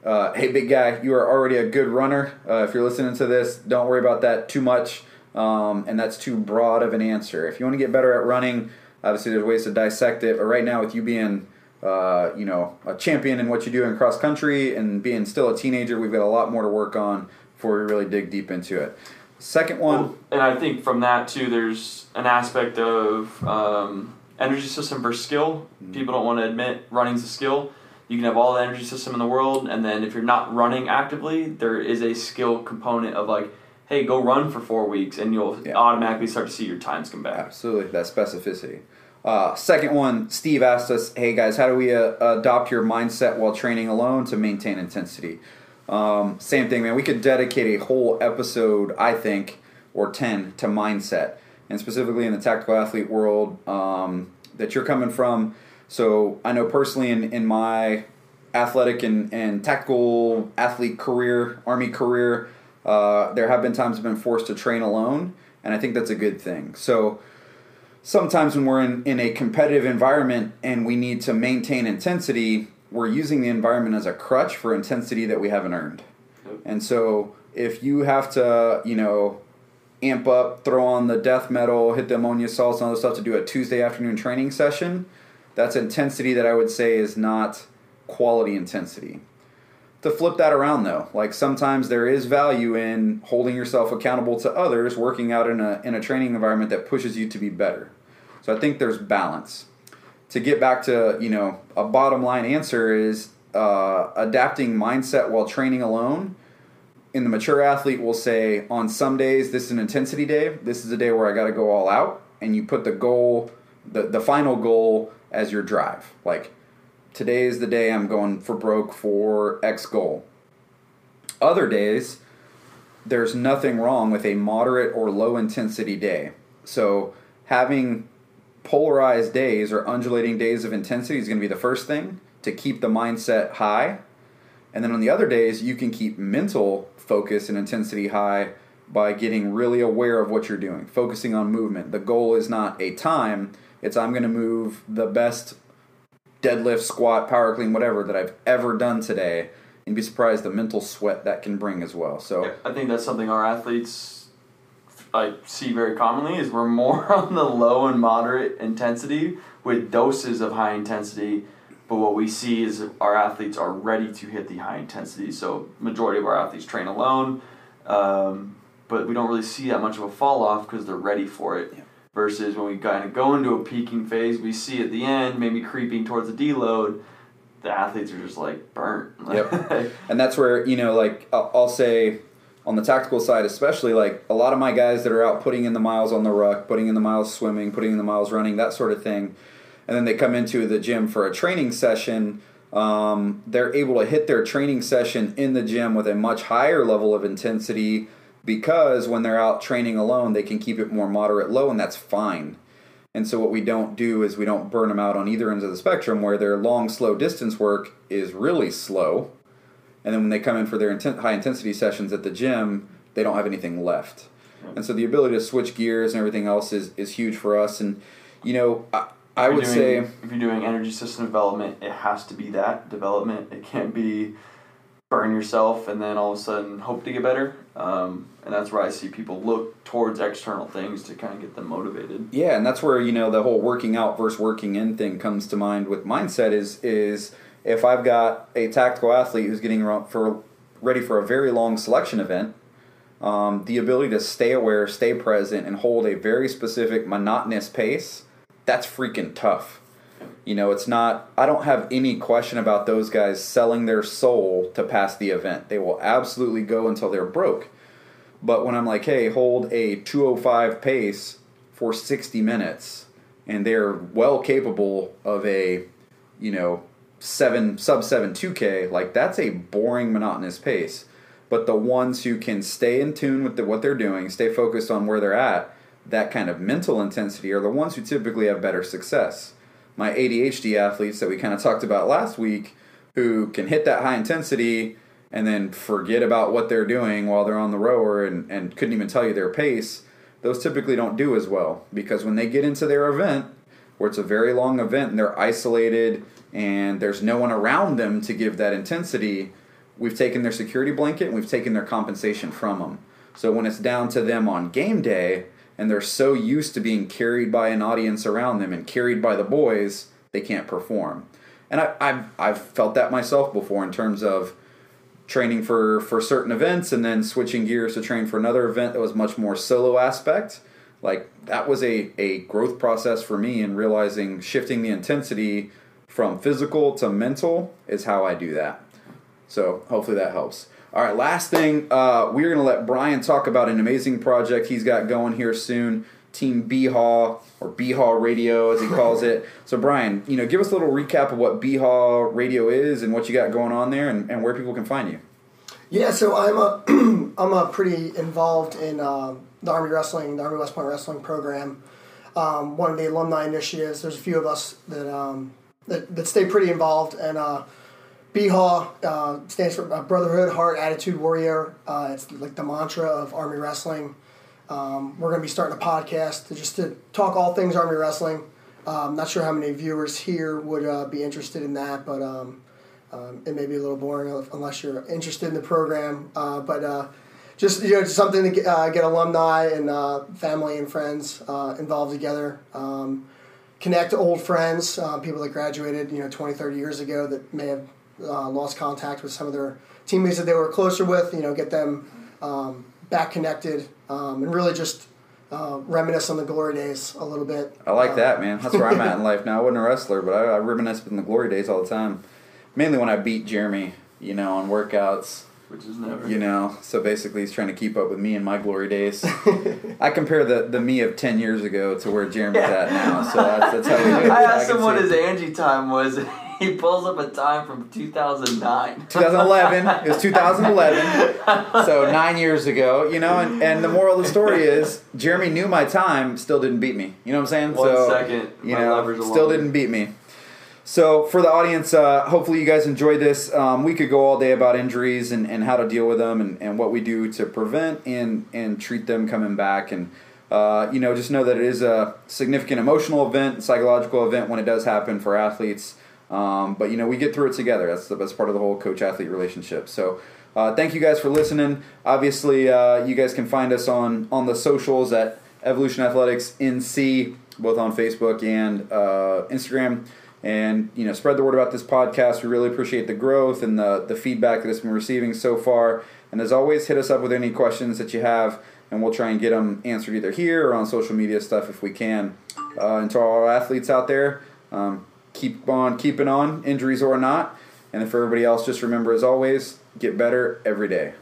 Uh, hey, big guy, you are already a good runner. Uh, if you're listening to this, don't worry about that too much. Um, and that's too broad of an answer. If you want to get better at running, obviously there's ways to dissect it. But right now, with you being, uh, you know, a champion in what you do in cross country and being still a teenager, we've got a lot more to work on before we really dig deep into it. Second one, well, and I think from that too, there's an aspect of um, energy system versus skill. Mm-hmm. People don't want to admit running's a skill you can have all the energy system in the world, and then if you're not running actively, there is a skill component of like, hey, go run for four weeks, and you'll yeah. automatically start to see your times come back. Absolutely, that specificity. Uh, second one, Steve asked us, "Hey guys, how do we uh, adopt your mindset while training alone to maintain intensity?" Um, same thing, man. We could dedicate a whole episode, I think, or ten to mindset, and specifically in the tactical athlete world um, that you're coming from so I know personally in, in my athletic and, and tactical athlete career, army career, uh, there have been times I've been forced to train alone, and I think that's a good thing. So sometimes when we're in, in a competitive environment and we need to maintain intensity, we're using the environment as a crutch for intensity that we haven't earned. And so if you have to, you know, amp up, throw on the death metal, hit the ammonia salts and other stuff to do a Tuesday afternoon training session – that's intensity that I would say is not quality intensity. To flip that around though, like sometimes there is value in holding yourself accountable to others, working out in a in a training environment that pushes you to be better. So I think there's balance. To get back to you know a bottom line answer is uh, adapting mindset while training alone. In the mature athlete, will say on some days this is an intensity day. This is a day where I got to go all out, and you put the goal the the final goal as your drive. Like today is the day I'm going for broke for X goal. Other days, there's nothing wrong with a moderate or low intensity day. So having polarized days or undulating days of intensity is going to be the first thing to keep the mindset high. And then on the other days, you can keep mental focus and intensity high by getting really aware of what you're doing, focusing on movement. The goal is not a time, it's I'm going to move the best deadlift, squat, power clean, whatever that I've ever done today. And be surprised the mental sweat that can bring as well. So I think that's something our athletes I see very commonly is we're more on the low and moderate intensity with doses of high intensity. But what we see is our athletes are ready to hit the high intensity. So majority of our athletes train alone, um, but we don't really see that much of a fall off because they're ready for it. Yeah. Versus when we kind of go into a peaking phase, we see at the end maybe creeping towards the deload. The athletes are just like burnt. Yep. and that's where you know, like I'll, I'll say on the tactical side, especially like a lot of my guys that are out putting in the miles on the ruck, putting in the miles swimming, putting in the miles running, that sort of thing, and then they come into the gym for a training session. Um, they're able to hit their training session in the gym with a much higher level of intensity because when they're out training alone, they can keep it more moderate low, and that's fine. And so what we don't do is we don't burn them out on either ends of the spectrum where their long, slow distance work is really slow. And then when they come in for their inten- high intensity sessions at the gym, they don't have anything left. And so the ability to switch gears and everything else is, is huge for us. And, you know, I, I would you're say. if you're doing energy system development, it has to be that development. It can't be burn yourself and then all of a sudden hope to get better. Um, and that's where I see people look towards external things to kind of get them motivated. Yeah, and that's where you know the whole working out versus working in thing comes to mind with mindset. Is is if I've got a tactical athlete who's getting for ready for a very long selection event, um, the ability to stay aware, stay present, and hold a very specific monotonous pace, that's freaking tough. You know, it's not. I don't have any question about those guys selling their soul to pass the event. They will absolutely go until they're broke. But when I'm like, hey, hold a 205 pace for 60 minutes, and they're well capable of a, you know, seven sub seven 2K, like that's a boring, monotonous pace. But the ones who can stay in tune with the, what they're doing, stay focused on where they're at, that kind of mental intensity are the ones who typically have better success. My ADHD athletes that we kind of talked about last week, who can hit that high intensity and then forget about what they're doing while they're on the rower and, and couldn't even tell you their pace, those typically don't do as well because when they get into their event, where it's a very long event and they're isolated and there's no one around them to give that intensity, we've taken their security blanket and we've taken their compensation from them. So when it's down to them on game day and they're so used to being carried by an audience around them and carried by the boys, they can't perform. And I, I've, I've felt that myself before in terms of training for, for certain events and then switching gears to train for another event that was much more solo aspect. Like that was a, a growth process for me in realizing shifting the intensity from physical to mental is how I do that. So hopefully that helps. All right, last thing, uh, we're to let Brian talk about an amazing project he's got going here soon. Team BHAW or BHAW Radio as he calls it. So Brian, you know, give us a little recap of what BHAW Radio is and what you got going on there and, and where people can find you. Yeah, so I'm a I'm a pretty involved in um, the Army Wrestling, the Army West Point Wrestling program. Um, one of the alumni initiatives. There's a few of us that um, that, that stay pretty involved, and uh, BHAW uh, stands for uh, Brotherhood, Heart, Attitude, Warrior. Uh, it's like the mantra of Army Wrestling. Um, we're going to be starting a podcast to just to talk all things Army Wrestling. Um, not sure how many viewers here would uh, be interested in that, but um, um, it may be a little boring unless you're interested in the program. Uh, but uh, just you know, just something to get, uh, get alumni and uh, family and friends uh, involved together. Um, connect old friends, people that graduated, you know, 20, 30 years ago that may have lost contact with some of their teammates that they were closer with. You know, get them um, back connected um, and really just uh, reminisce on the glory days a little bit. I like Uh, that, man. That's where I'm at in life now. I wasn't a wrestler, but I, I reminisce in the glory days all the time. Mainly when I beat Jeremy, you know, on workouts. which is never. You know, so basically he's trying to keep up with me in my glory days. I compare the, the me of 10 years ago to where Jeremy's at now, so that's, that's how we do it. I So asked can him what his Angie time was. He pulls up a time from 2009. 2011. It was 2011. So nine years ago, you know, and, and the moral of the story is Jeremy knew my time, still didn't beat me. You know what I'm saying? One so, second, You know, still didn't beat me. So for the audience, uh, hopefully you guys enjoyed this. Um, we could go all day about injuries and, and how to deal with them and, and what we do to prevent and, and treat them coming back. And, uh, you know, just know that it is a significant emotional event, psychological event when it does happen for athletes. Um, but, you know, we get through it together. That's the best part of the whole coach athlete relationship. So uh, thank you guys for listening. Obviously, uh, you guys can find us on, on the socials at Evolution Athletics NC, both on Facebook and uh, Instagram and you know spread the word about this podcast we really appreciate the growth and the, the feedback that it's been receiving so far and as always hit us up with any questions that you have and we'll try and get them answered either here or on social media stuff if we can uh, and to all our athletes out there um, keep on keeping on injuries or not. And then for everybody else just remember as always get better every day